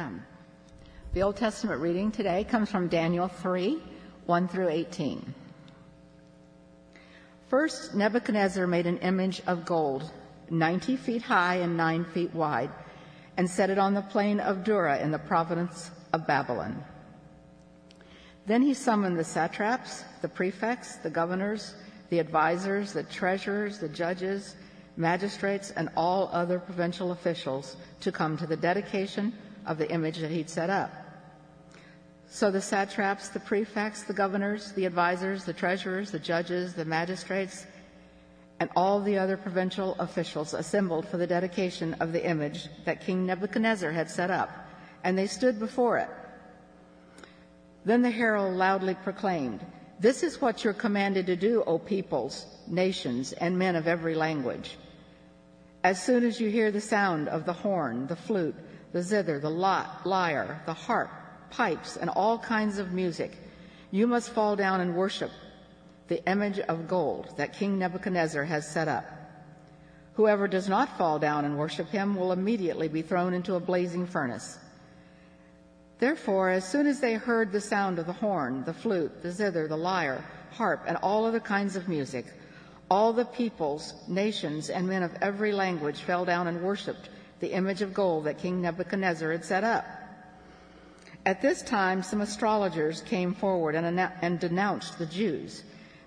Um, the Old Testament reading today comes from Daniel 3 1 through 18. First, Nebuchadnezzar made an image of gold, 90 feet high and 9 feet wide, and set it on the plain of Dura in the province of Babylon. Then he summoned the satraps, the prefects, the governors, the advisers, the treasurers, the judges, magistrates, and all other provincial officials to come to the dedication of the image that he'd set up. So the satraps, the prefects, the governors, the advisers, the treasurers, the judges, the magistrates, and all the other provincial officials assembled for the dedication of the image that King Nebuchadnezzar had set up, and they stood before it. Then the herald loudly proclaimed, This is what you're commanded to do, O peoples, nations, and men of every language. As soon as you hear the sound of the horn, the flute, the zither, the lyre, the harp, pipes, and all kinds of music, you must fall down and worship the image of gold that King Nebuchadnezzar has set up. Whoever does not fall down and worship him will immediately be thrown into a blazing furnace. Therefore, as soon as they heard the sound of the horn, the flute, the zither, the lyre, harp, and all other kinds of music, all the peoples, nations, and men of every language fell down and worshipped the image of gold that King Nebuchadnezzar had set up. At this time, some astrologers came forward and, denounced the Jews.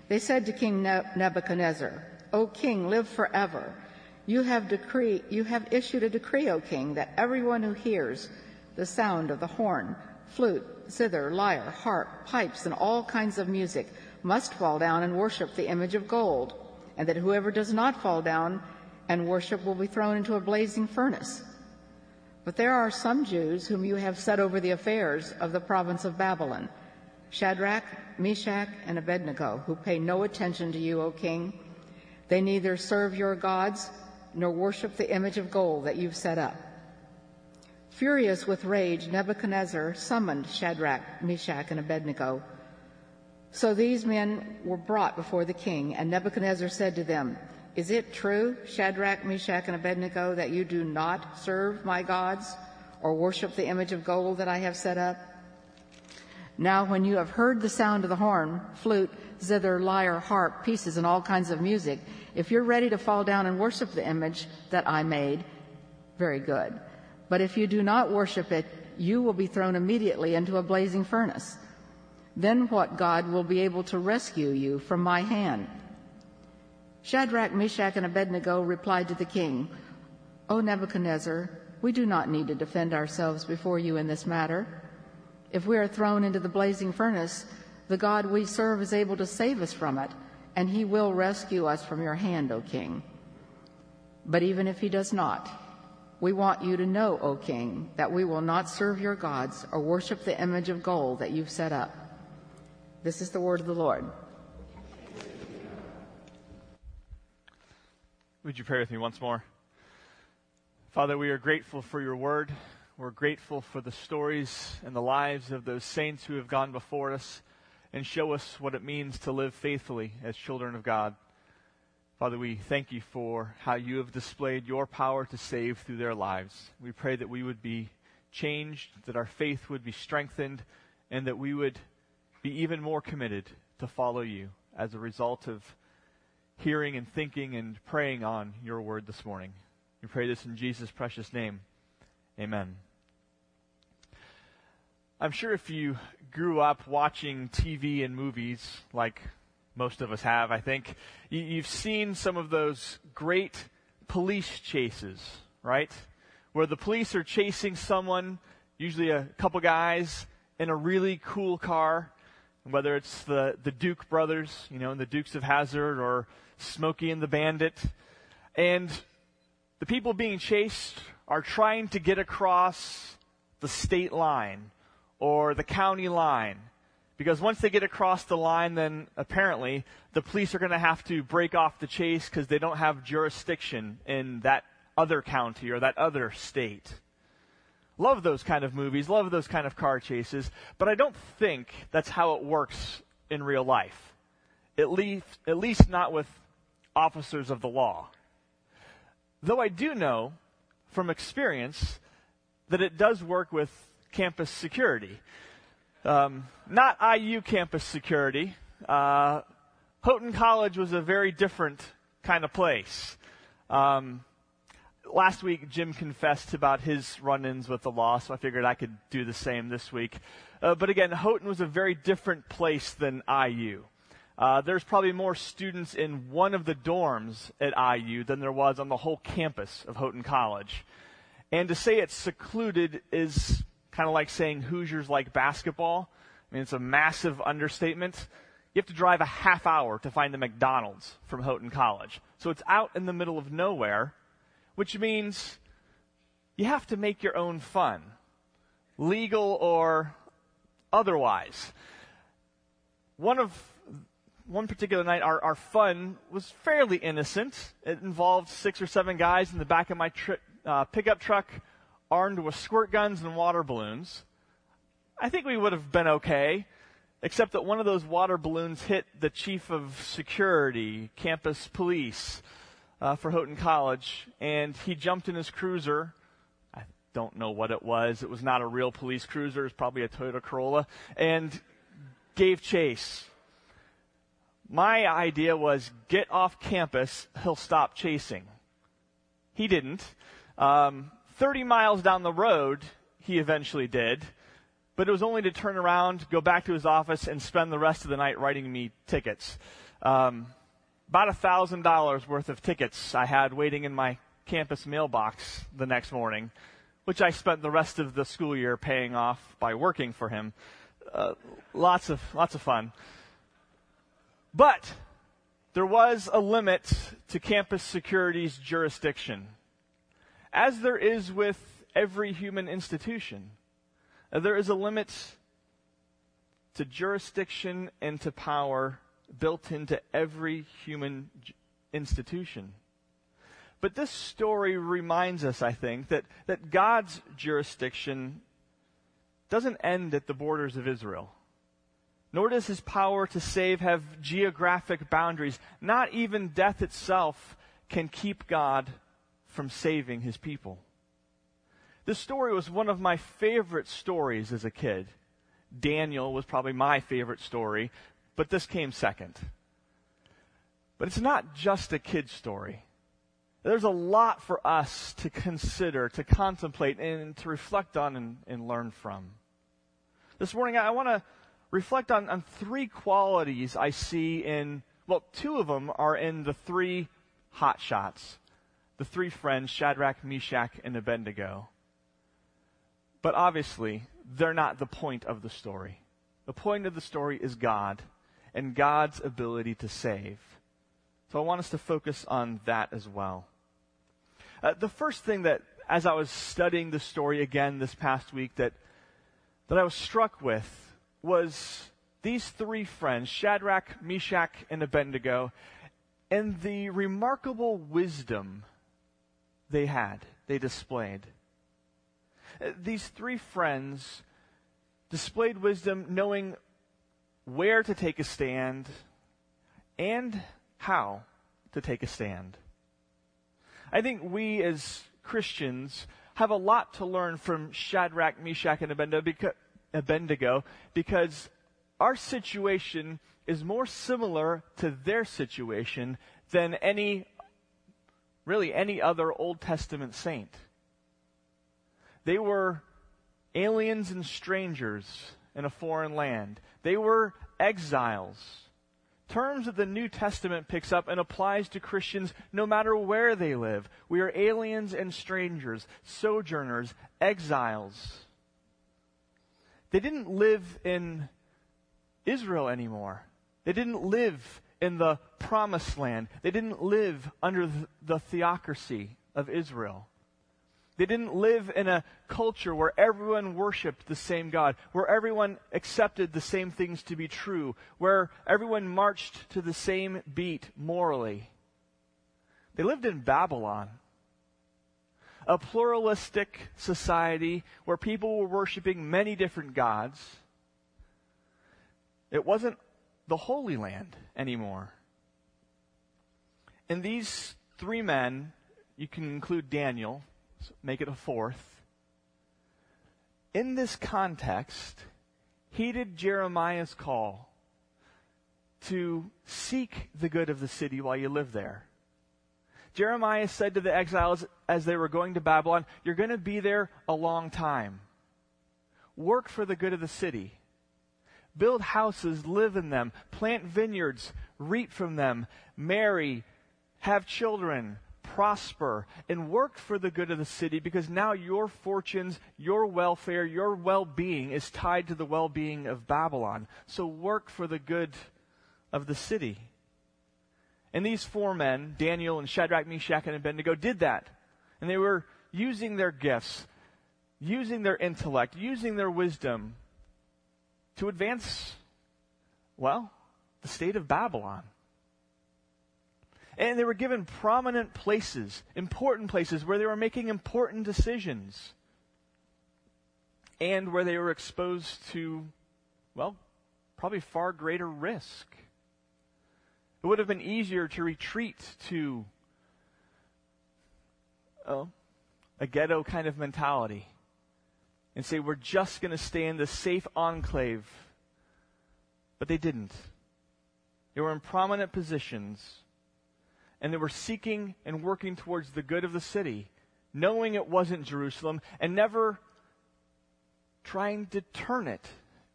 They said to King Nebuchadnezzar, O king, live forever. You have, decree, you have issued a decree, O king, that everyone who hears the sound of the horn, flute, zither, lyre, harp, pipes, and all kinds of music must fall down and worship the image of gold, and that whoever does not fall down and worship will be thrown into a blazing furnace. But there are some Jews whom you have set over the affairs of the province of Babylon Shadrach, Meshach, and Abednego, who pay no attention to you, O king. They neither serve your gods nor worship the image of gold that you've set up. Furious with rage, Nebuchadnezzar summoned Shadrach, Meshach, and Abednego. So these men were brought before the king, and Nebuchadnezzar said to them, is it true, Shadrach, Meshach, and Abednego, that you do not serve my gods or worship the image of gold that I have set up? Now, when you have heard the sound of the horn, flute, zither, lyre, harp, pieces, and all kinds of music, if you're ready to fall down and worship the image that I made, very good. But if you do not worship it, you will be thrown immediately into a blazing furnace. Then what God will be able to rescue you from my hand? Shadrach, Meshach, and Abednego replied to the king, O Nebuchadnezzar, we do not need to defend ourselves before you in this matter. If we are thrown into the blazing furnace, the God we serve is able to save us from it, and he will rescue us from your hand, O king. But even if he does not, we want you to know, O king, that we will not serve your gods or worship the image of gold that you've set up. This is the word of the Lord. Would you pray with me once more? Father, we are grateful for your word. We're grateful for the stories and the lives of those saints who have gone before us and show us what it means to live faithfully as children of God. Father, we thank you for how you have displayed your power to save through their lives. We pray that we would be changed, that our faith would be strengthened, and that we would be even more committed to follow you as a result of hearing and thinking and praying on your word this morning. We pray this in Jesus' precious name. Amen. I'm sure if you grew up watching TV and movies, like most of us have, I think, you've seen some of those great police chases, right? Where the police are chasing someone, usually a couple guys, in a really cool car, whether it's the, the Duke brothers, you know, and the Dukes of Hazzard or Smokey and the Bandit. And the people being chased are trying to get across the state line or the county line. Because once they get across the line, then apparently the police are going to have to break off the chase because they don't have jurisdiction in that other county or that other state. Love those kind of movies, love those kind of car chases, but I don't think that's how it works in real life. At least, at least not with officers of the law. Though I do know from experience that it does work with campus security. Um, not IU campus security. Uh, Houghton College was a very different kind of place. Um, last week, Jim confessed about his run ins with the law, so I figured I could do the same this week. Uh, but again, Houghton was a very different place than IU. Uh, there's probably more students in one of the dorms at IU than there was on the whole campus of Houghton College. And to say it's secluded is kind of like saying Hoosiers like basketball. I mean, it's a massive understatement. You have to drive a half hour to find the McDonald's from Houghton College. So it's out in the middle of nowhere, which means you have to make your own fun, legal or otherwise. One of one particular night, our, our fun was fairly innocent. It involved six or seven guys in the back of my tri- uh, pickup truck, armed with squirt guns and water balloons. I think we would have been okay, except that one of those water balloons hit the chief of security, campus police uh, for Houghton College, and he jumped in his cruiser. I don't know what it was. It was not a real police cruiser. It was probably a Toyota Corolla, and gave chase my idea was get off campus, he'll stop chasing. He didn't. Um, 30 miles down the road, he eventually did, but it was only to turn around, go back to his office, and spend the rest of the night writing me tickets. Um, about a thousand dollars worth of tickets I had waiting in my campus mailbox the next morning, which I spent the rest of the school year paying off by working for him. Uh, lots of lots of fun. But there was a limit to campus security's jurisdiction, as there is with every human institution. There is a limit to jurisdiction and to power built into every human institution. But this story reminds us, I think, that, that God's jurisdiction doesn't end at the borders of Israel nor does his power to save have geographic boundaries. Not even death itself can keep God from saving his people. This story was one of my favorite stories as a kid. Daniel was probably my favorite story, but this came second. But it's not just a kid's story. There's a lot for us to consider, to contemplate, and to reflect on and, and learn from. This morning, I want to reflect on, on three qualities I see in, well, two of them are in the three hot shots. The three friends, Shadrach, Meshach, and Abednego. But obviously, they're not the point of the story. The point of the story is God and God's ability to save. So I want us to focus on that as well. Uh, the first thing that, as I was studying the story again this past week, that, that I was struck with was these three friends, Shadrach, Meshach, and Abednego, and the remarkable wisdom they had, they displayed. Uh, these three friends displayed wisdom knowing where to take a stand and how to take a stand. I think we as Christians have a lot to learn from Shadrach, Meshach, and Abednego because, our situation is more similar to their situation than any, really any other Old Testament saint. They were aliens and strangers in a foreign land. They were exiles. Terms that the New Testament picks up and applies to Christians no matter where they live. We are aliens and strangers, sojourners, exiles. They didn't live in Israel anymore. They didn't live in the promised land. They didn't live under the theocracy of Israel. They didn't live in a culture where everyone worshiped the same God, where everyone accepted the same things to be true, where everyone marched to the same beat morally. They lived in Babylon a pluralistic society where people were worshiping many different gods. It wasn't the Holy Land anymore. And these three men, you can include Daniel, make it a fourth. in this context, heeded Jeremiah's call to seek the good of the city while you live there. Jeremiah said to the exiles as they were going to Babylon, You're going to be there a long time. Work for the good of the city. Build houses, live in them, plant vineyards, reap from them, marry, have children, prosper, and work for the good of the city because now your fortunes, your welfare, your well being is tied to the well being of Babylon. So work for the good of the city. And these four men, Daniel and Shadrach, Meshach, and Abednego, did that. And they were using their gifts, using their intellect, using their wisdom to advance, well, the state of Babylon. And they were given prominent places, important places where they were making important decisions. And where they were exposed to, well, probably far greater risk. It would have been easier to retreat to oh, a ghetto kind of mentality and say, we're just going to stay in the safe enclave. But they didn't. They were in prominent positions and they were seeking and working towards the good of the city, knowing it wasn't Jerusalem and never trying to turn it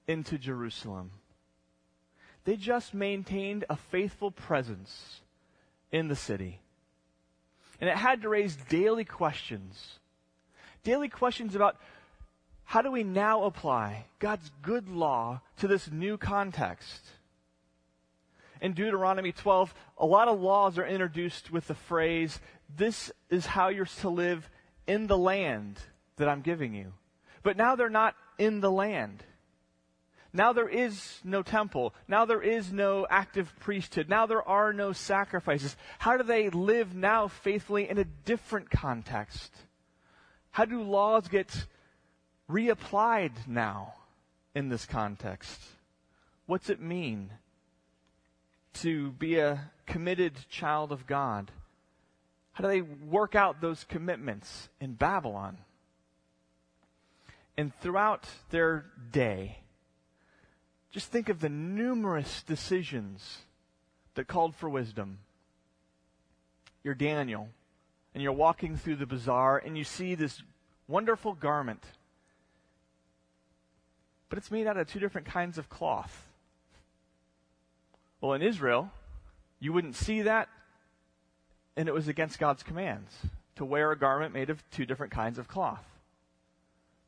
into Jerusalem. They just maintained a faithful presence in the city. And it had to raise daily questions. Daily questions about how do we now apply God's good law to this new context? In Deuteronomy 12, a lot of laws are introduced with the phrase, This is how you're to live in the land that I'm giving you. But now they're not in the land. Now there is no temple. Now there is no active priesthood. Now there are no sacrifices. How do they live now faithfully in a different context? How do laws get reapplied now in this context? What's it mean to be a committed child of God? How do they work out those commitments in Babylon? And throughout their day, just think of the numerous decisions that called for wisdom. You're Daniel, and you're walking through the bazaar, and you see this wonderful garment. But it's made out of two different kinds of cloth. Well, in Israel, you wouldn't see that, and it was against God's commands to wear a garment made of two different kinds of cloth.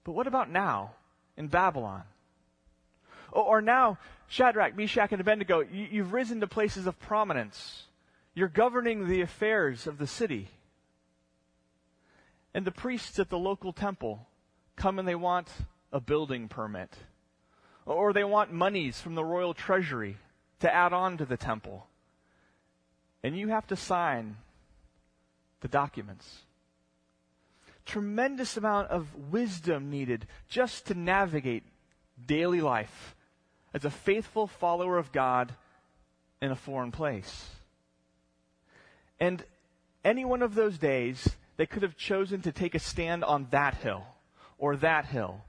But what about now in Babylon? Oh, or now, Shadrach, Meshach, and Abednego, you've risen to places of prominence. You're governing the affairs of the city. And the priests at the local temple come and they want a building permit. Or they want monies from the royal treasury to add on to the temple. And you have to sign the documents. Tremendous amount of wisdom needed just to navigate daily life as a faithful follower of God in a foreign place. And any one of those days, they could have chosen to take a stand on that hill or that hill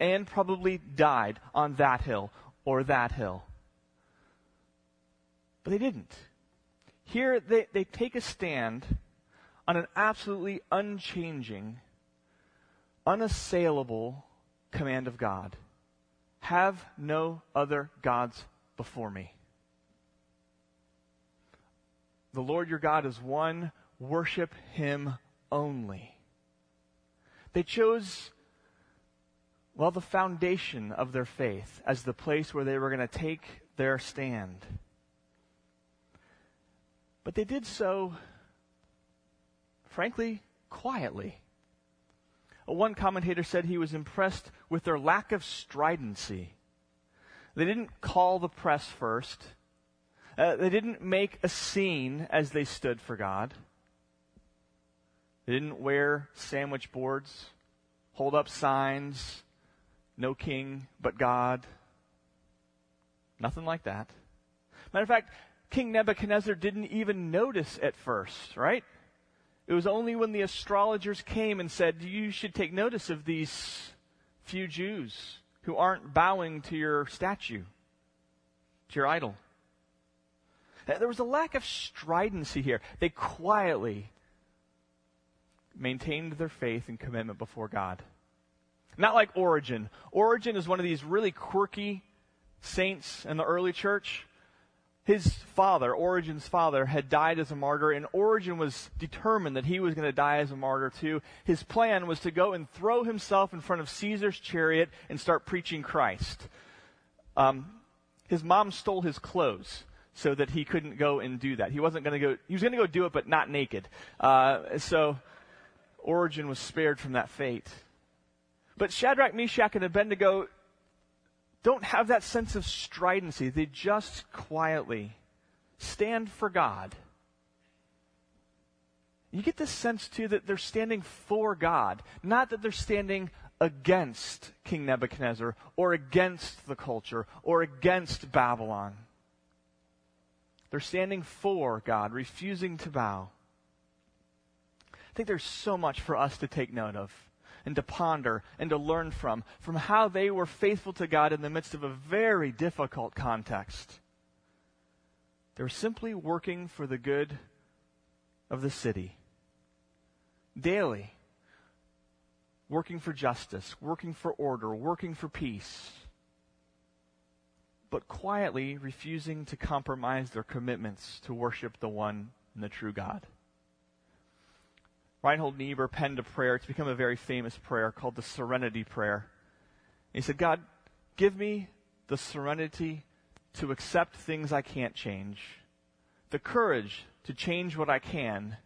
and probably died on that hill or that hill. But they didn't. Here, they, they take a stand on an absolutely unchanging, unassailable command of God. Have no other gods before me. The Lord your God is one. Worship him only. They chose, well, the foundation of their faith as the place where they were going to take their stand. But they did so, frankly, quietly. One commentator said he was impressed with their lack of stridency. They didn't call the press first. Uh, they didn't make a scene as they stood for God. They didn't wear sandwich boards, hold up signs, no king but God. Nothing like that. Matter of fact, King Nebuchadnezzar didn't even notice at first, right? It was only when the astrologers came and said, You should take notice of these few Jews who aren't bowing to your statue, to your idol. There was a lack of stridency here. They quietly maintained their faith and commitment before God. Not like Origen. Origen is one of these really quirky saints in the early church. His father, Origen's father, had died as a martyr, and Origen was determined that he was going to die as a martyr too. His plan was to go and throw himself in front of Caesar's chariot and start preaching Christ. Um, his mom stole his clothes so that he couldn't go and do that. He wasn't going to go, he was going to go do it, but not naked. Uh, so Origen was spared from that fate. But Shadrach, Meshach, and Abednego don't have that sense of stridency. They just quietly stand for God. You get this sense, too, that they're standing for God, not that they're standing against King Nebuchadnezzar or against the culture or against Babylon. They're standing for God, refusing to bow. I think there's so much for us to take note of and to ponder and to learn from, from how they were faithful to God in the midst of a very difficult context. They were simply working for the good of the city. Daily. Working for justice, working for order, working for peace. But quietly refusing to compromise their commitments to worship the one and the true God. Reinhold Niebuhr penned a prayer. It's become a very famous prayer called the Serenity Prayer. He said, God, give me the serenity to accept things I can't change, the courage to change what I can,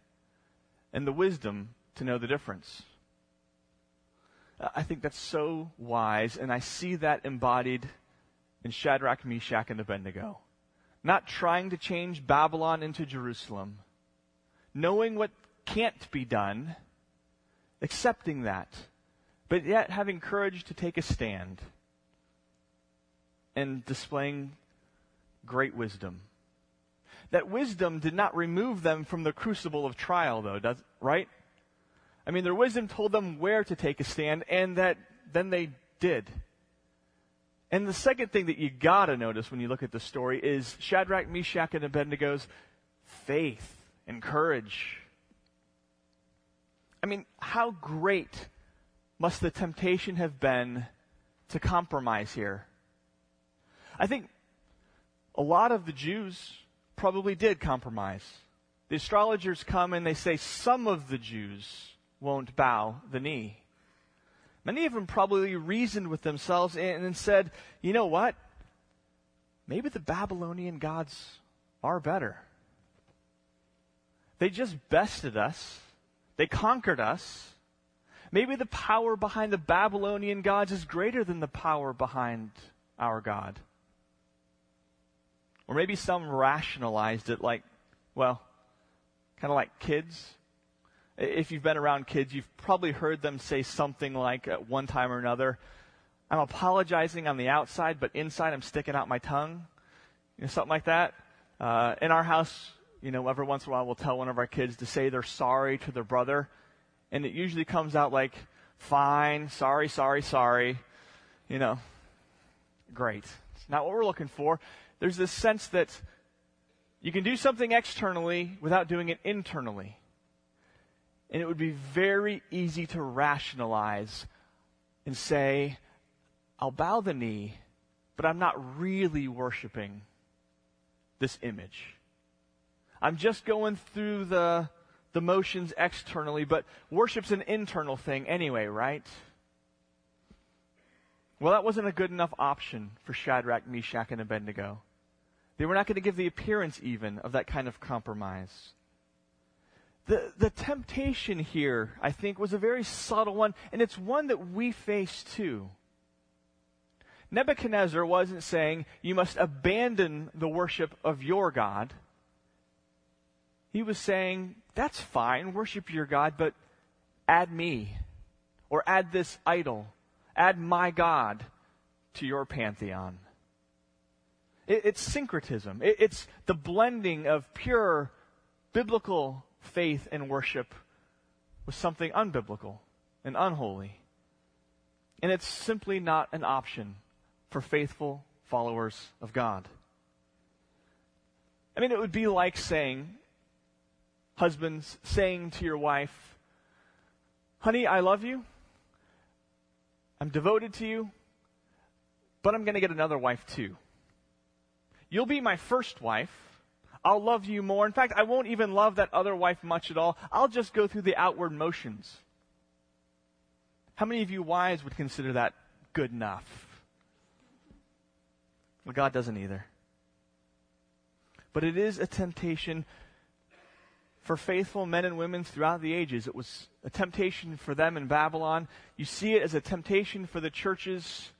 and the wisdom to know the difference. I think that's so wise, and I see that embodied in Shadrach, Meshach, and Abednego. Not trying to change Babylon into Jerusalem, knowing what can't be done, accepting that, but yet having courage to take a stand and displaying great wisdom. That wisdom did not remove them from the crucible of trial, though, does, right? I mean, their wisdom told them where to take a stand, and that then they did. And the second thing that you gotta notice when you look at the story is Shadrach, Meshach, and Abednego's faith and courage. I mean, how great must the temptation have been to compromise here? I think a lot of the Jews probably did compromise. The astrologers come and they say some of the Jews won't bow the knee. Many of them probably reasoned with themselves and, and said, you know what? Maybe the Babylonian gods are better. They just bested us they conquered us. Maybe the power behind the Babylonian gods is greater than the power behind our God. Or maybe some rationalized it like, well, kind of like kids. If you've been around kids, you've probably heard them say something like at one time or another, I'm apologizing on the outside, but inside I'm sticking out my tongue. You know, something like that. Uh, in our house, you know, every once in a while we'll tell one of our kids to say they're sorry to their brother. And it usually comes out like, fine, sorry, sorry, sorry. You know, great. It's not what we're looking for. There's this sense that you can do something externally without doing it internally. And it would be very easy to rationalize and say, I'll bow the knee, but I'm not really worshiping this image. I'm just going through the, the motions externally, but worship's an internal thing anyway, right? Well, that wasn't a good enough option for Shadrach, Meshach, and Abednego. They were not going to give the appearance even of that kind of compromise. The, the temptation here, I think, was a very subtle one, and it's one that we face too. Nebuchadnezzar wasn't saying, you must abandon the worship of your God. He was saying, that's fine, worship your God, but add me. Or add this idol. Add my God to your pantheon. It, it's syncretism. It, it's the blending of pure biblical faith and worship with something unbiblical and unholy. And it's simply not an option for faithful followers of God. I mean, it would be like saying, husbands saying to your wife, honey, I love you. I'm devoted to you, but I'm going to get another wife too. You'll be my first wife. I'll love you more. In fact, I won't even love that other wife much at all. I'll just go through the outward motions. How many of you wives would consider that good enough? Well, God doesn't either. But it is a temptation for faithful men and women throughout the ages. It was a temptation for them in Babylon. You see it as a temptation for the churches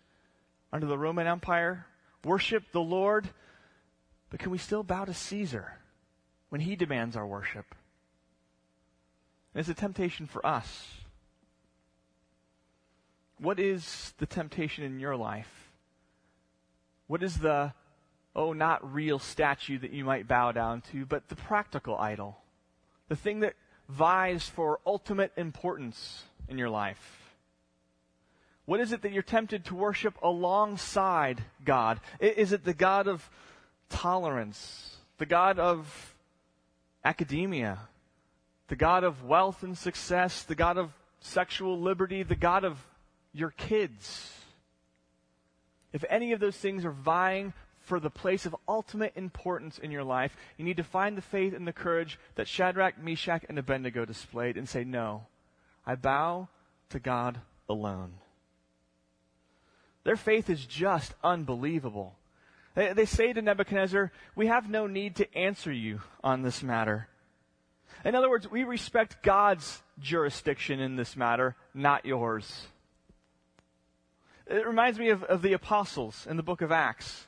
under the Roman Empire. Worship the Lord, but can we still bow to Caesar when he demands our worship? And it's a temptation for us. What is the temptation in your life? What is the, oh, not real statue that you might bow down to, but the practical idol? The thing that vies for ultimate importance in your life? What is it that you're tempted to worship alongside God? Is it the God of tolerance, the God of academia, the God of wealth and success, the God of sexual liberty, the God of your kids? If any of those things are vying for the place of ultimate importance in your life, you need to find the faith and the courage that Shadrach, Meshach, and Abednego displayed and say, No, I bow to God alone. Their faith is just unbelievable. They, they say to Nebuchadnezzar, We have no need to answer you on this matter. In other words, we respect God's jurisdiction in this matter, not yours. It reminds me of, of the apostles in the book of Acts.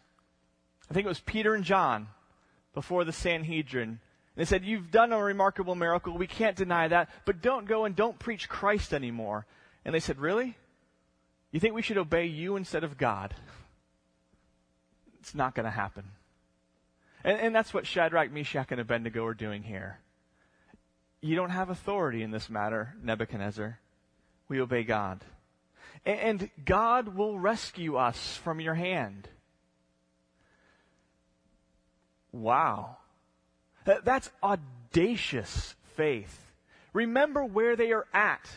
I think it was Peter and John before the Sanhedrin. They said, You've done a remarkable miracle. We can't deny that, but don't go and don't preach Christ anymore. And they said, Really? You think we should obey you instead of God? It's not going to happen. And, and that's what Shadrach, Meshach, and Abednego are doing here. You don't have authority in this matter, Nebuchadnezzar. We obey God. And, and God will rescue us from your hand. Wow. That's audacious faith. Remember where they are at.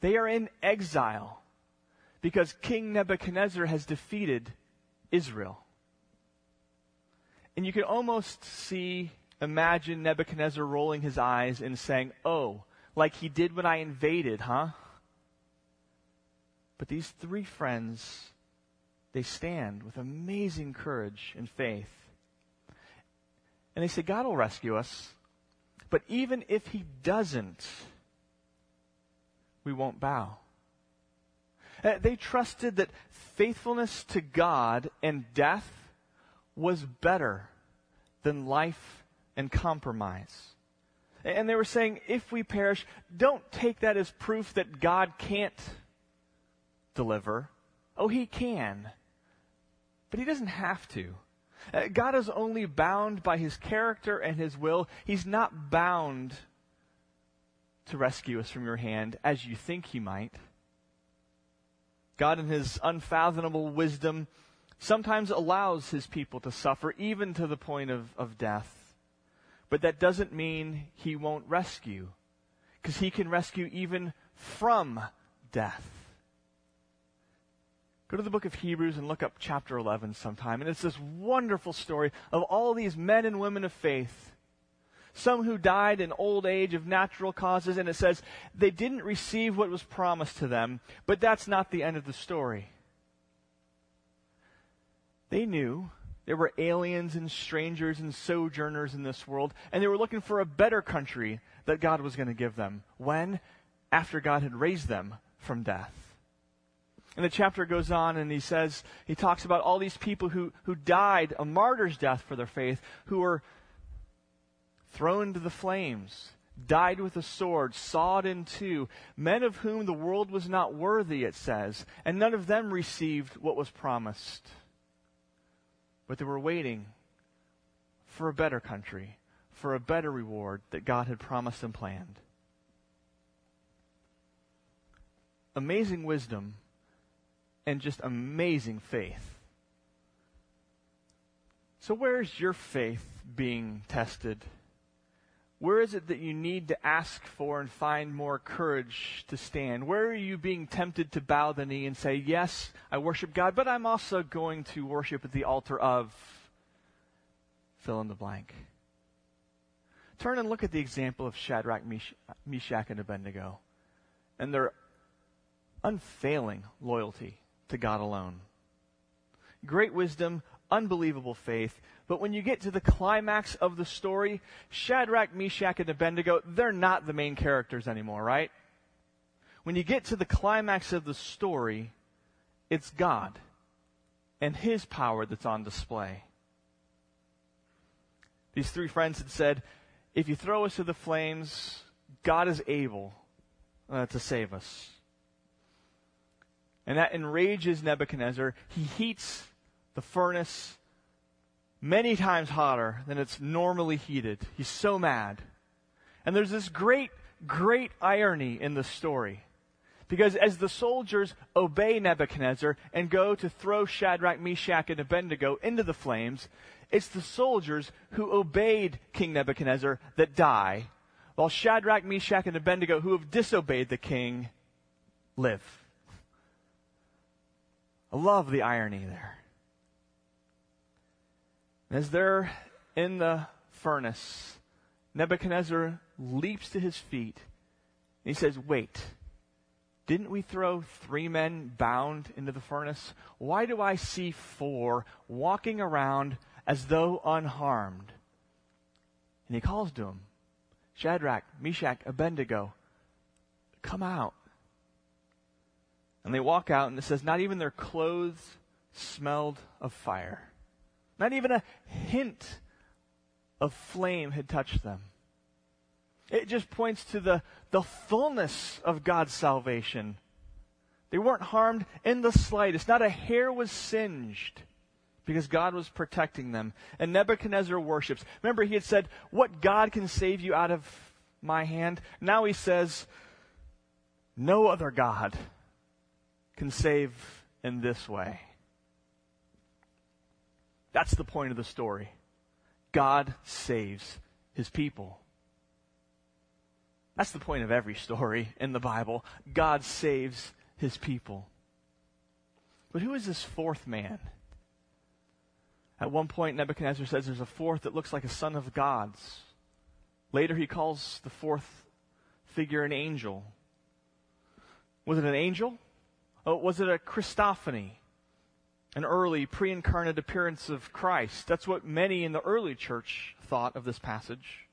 They are in exile because King Nebuchadnezzar has defeated Israel. And you can almost see, imagine Nebuchadnezzar rolling his eyes and saying, Oh, like he did when I invaded, huh? But these three friends, they stand with amazing courage and faith. And they say, God will rescue us. But even if he doesn't, we won't bow. Uh, they trusted that faithfulness to God and death was better than life and compromise. And they were saying, if we perish, don't take that as proof that God can't deliver. Oh, He can. But He doesn't have to. Uh, God is only bound by his character and his will. He's not bound to rescue us from your hand as you think he might. God, in his unfathomable wisdom, sometimes allows his people to suffer, even to the point of, of death. But that doesn't mean he won't rescue, because he can rescue even from death. Go to the book of Hebrews and look up chapter 11 sometime. And it's this wonderful story of all these men and women of faith. Some who died in old age of natural causes, and it says they didn't receive what was promised to them, but that's not the end of the story. They knew there were aliens and strangers and sojourners in this world, and they were looking for a better country that God was going to give them. When? After God had raised them from death. And the chapter goes on and he says, he talks about all these people who, who died a martyr's death for their faith, who were thrown into the flames, died with a sword, sawed in two, men of whom the world was not worthy, it says, and none of them received what was promised. But they were waiting for a better country, for a better reward that God had promised and planned. amazing wisdom and just amazing faith. So, where is your faith being tested? Where is it that you need to ask for and find more courage to stand? Where are you being tempted to bow the knee and say, Yes, I worship God, but I'm also going to worship at the altar of fill in the blank? Turn and look at the example of Shadrach, Meshach, and Abednego and their unfailing loyalty to God alone. Great wisdom, unbelievable faith. But when you get to the climax of the story, Shadrach, Meshach, and Abednego, they're not the main characters anymore, right? When you get to the climax of the story, it's God and His power that's on display. These three friends had said, if you throw us to the flames, God is able uh, to save us. And that enrages Nebuchadnezzar. He heats the furnace many times hotter than it's normally heated. He's so mad. And there's this great, great irony in the story. Because as the soldiers obey Nebuchadnezzar and go to throw Shadrach, Meshach, and Abednego into the flames, it's the soldiers who obeyed King Nebuchadnezzar that die, while Shadrach, Meshach, and Abednego, who have disobeyed the king, live. I love the irony there. As they're in the furnace, Nebuchadnezzar leaps to his feet and he says, Wait, didn't we throw three men bound into the furnace? Why do I see four walking around as though unharmed? And he calls to him, Shadrach, Meshach, Abednego, come out. And they walk out, and it says, not even their clothes smelled of fire. Not even a hint of flame had touched them. It just points to the, the fullness of God's salvation. They weren't harmed in the slightest. Not a hair was singed because God was protecting them. And Nebuchadnezzar worships. Remember, he had said, What God can save you out of my hand? Now he says, No other God can save in this way. That's the point of the story. God saves his people. That's the point of every story in the Bible. God saves his people. But who is this fourth man? At one point, Nebuchadnezzar says there's a fourth that looks like a son of God's. Later, he calls the fourth figure an angel. Was it an angel? Oh, was it a Christophany? An early pre incarnate appearance of Christ. That's what many in the early church thought of this passage.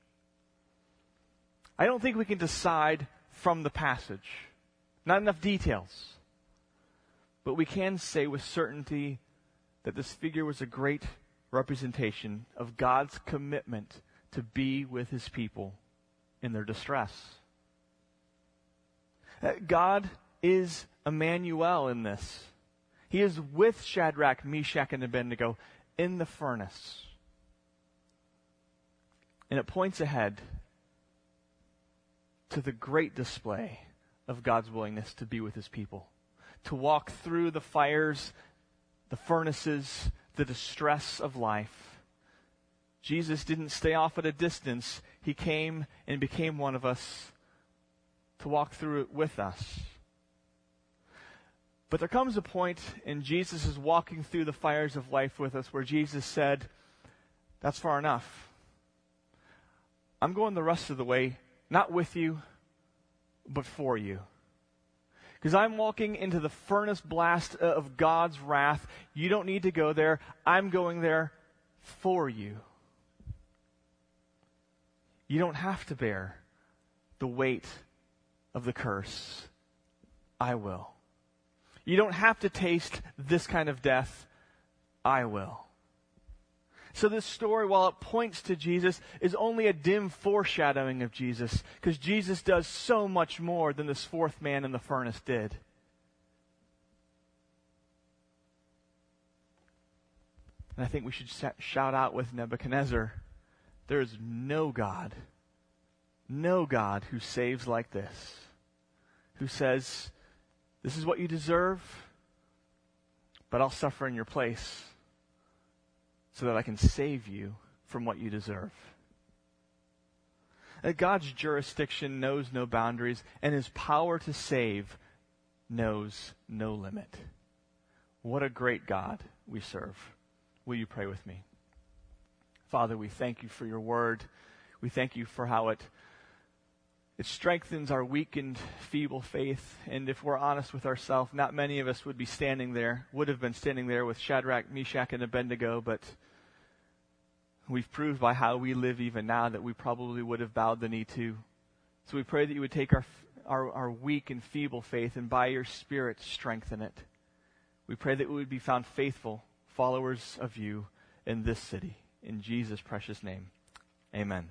I don't think we can decide from the passage. Not enough details. But we can say with certainty that this figure was a great representation of God's commitment to be with his people in their distress. Uh, God is Emmanuel in this. He is with Shadrach, Meshach, and Abednego in the furnace. And it points ahead to the great display of God's willingness to be with his people, to walk through the fires the furnaces, the distress of life. Jesus didn't stay off at a distance. He came and became one of us to walk through it with us. But there comes a point in Jesus walking through the fires of life with us where Jesus said, That's far enough. I'm going the rest of the way, not with you, but for you. Because I'm walking into the furnace blast of God's wrath. You don't need to go there. I'm going there for you. You don't have to bear the weight of the curse. I will. You don't have to taste this kind of death. I will. So this story, while it points to Jesus, is only a dim foreshadowing of Jesus, because Jesus does so much more than this fourth man in the furnace did. And I think we should shout out with Nebuchadnezzar there is no God, no God who saves like this, who says, This is what you deserve, but I'll suffer in your place so that I can save you from what you deserve. That God's jurisdiction knows no boundaries, and his power to save knows no limit. What a great God we serve. Will you pray with me? Father, we thank you for your word. We thank you for how it it strengthens our weakened, feeble faith. And if we're honest with ourselves, not many of us would be standing there, would have been standing there with Shadrach, Meshach, and Abednego, but we've proved by how we live even now that we probably would have bowed the knee to. So we pray that you would take our, our, our weak and feeble faith and by your Spirit strengthen it. We pray that we would be found faithful followers of you in this city. In Jesus' precious name, amen.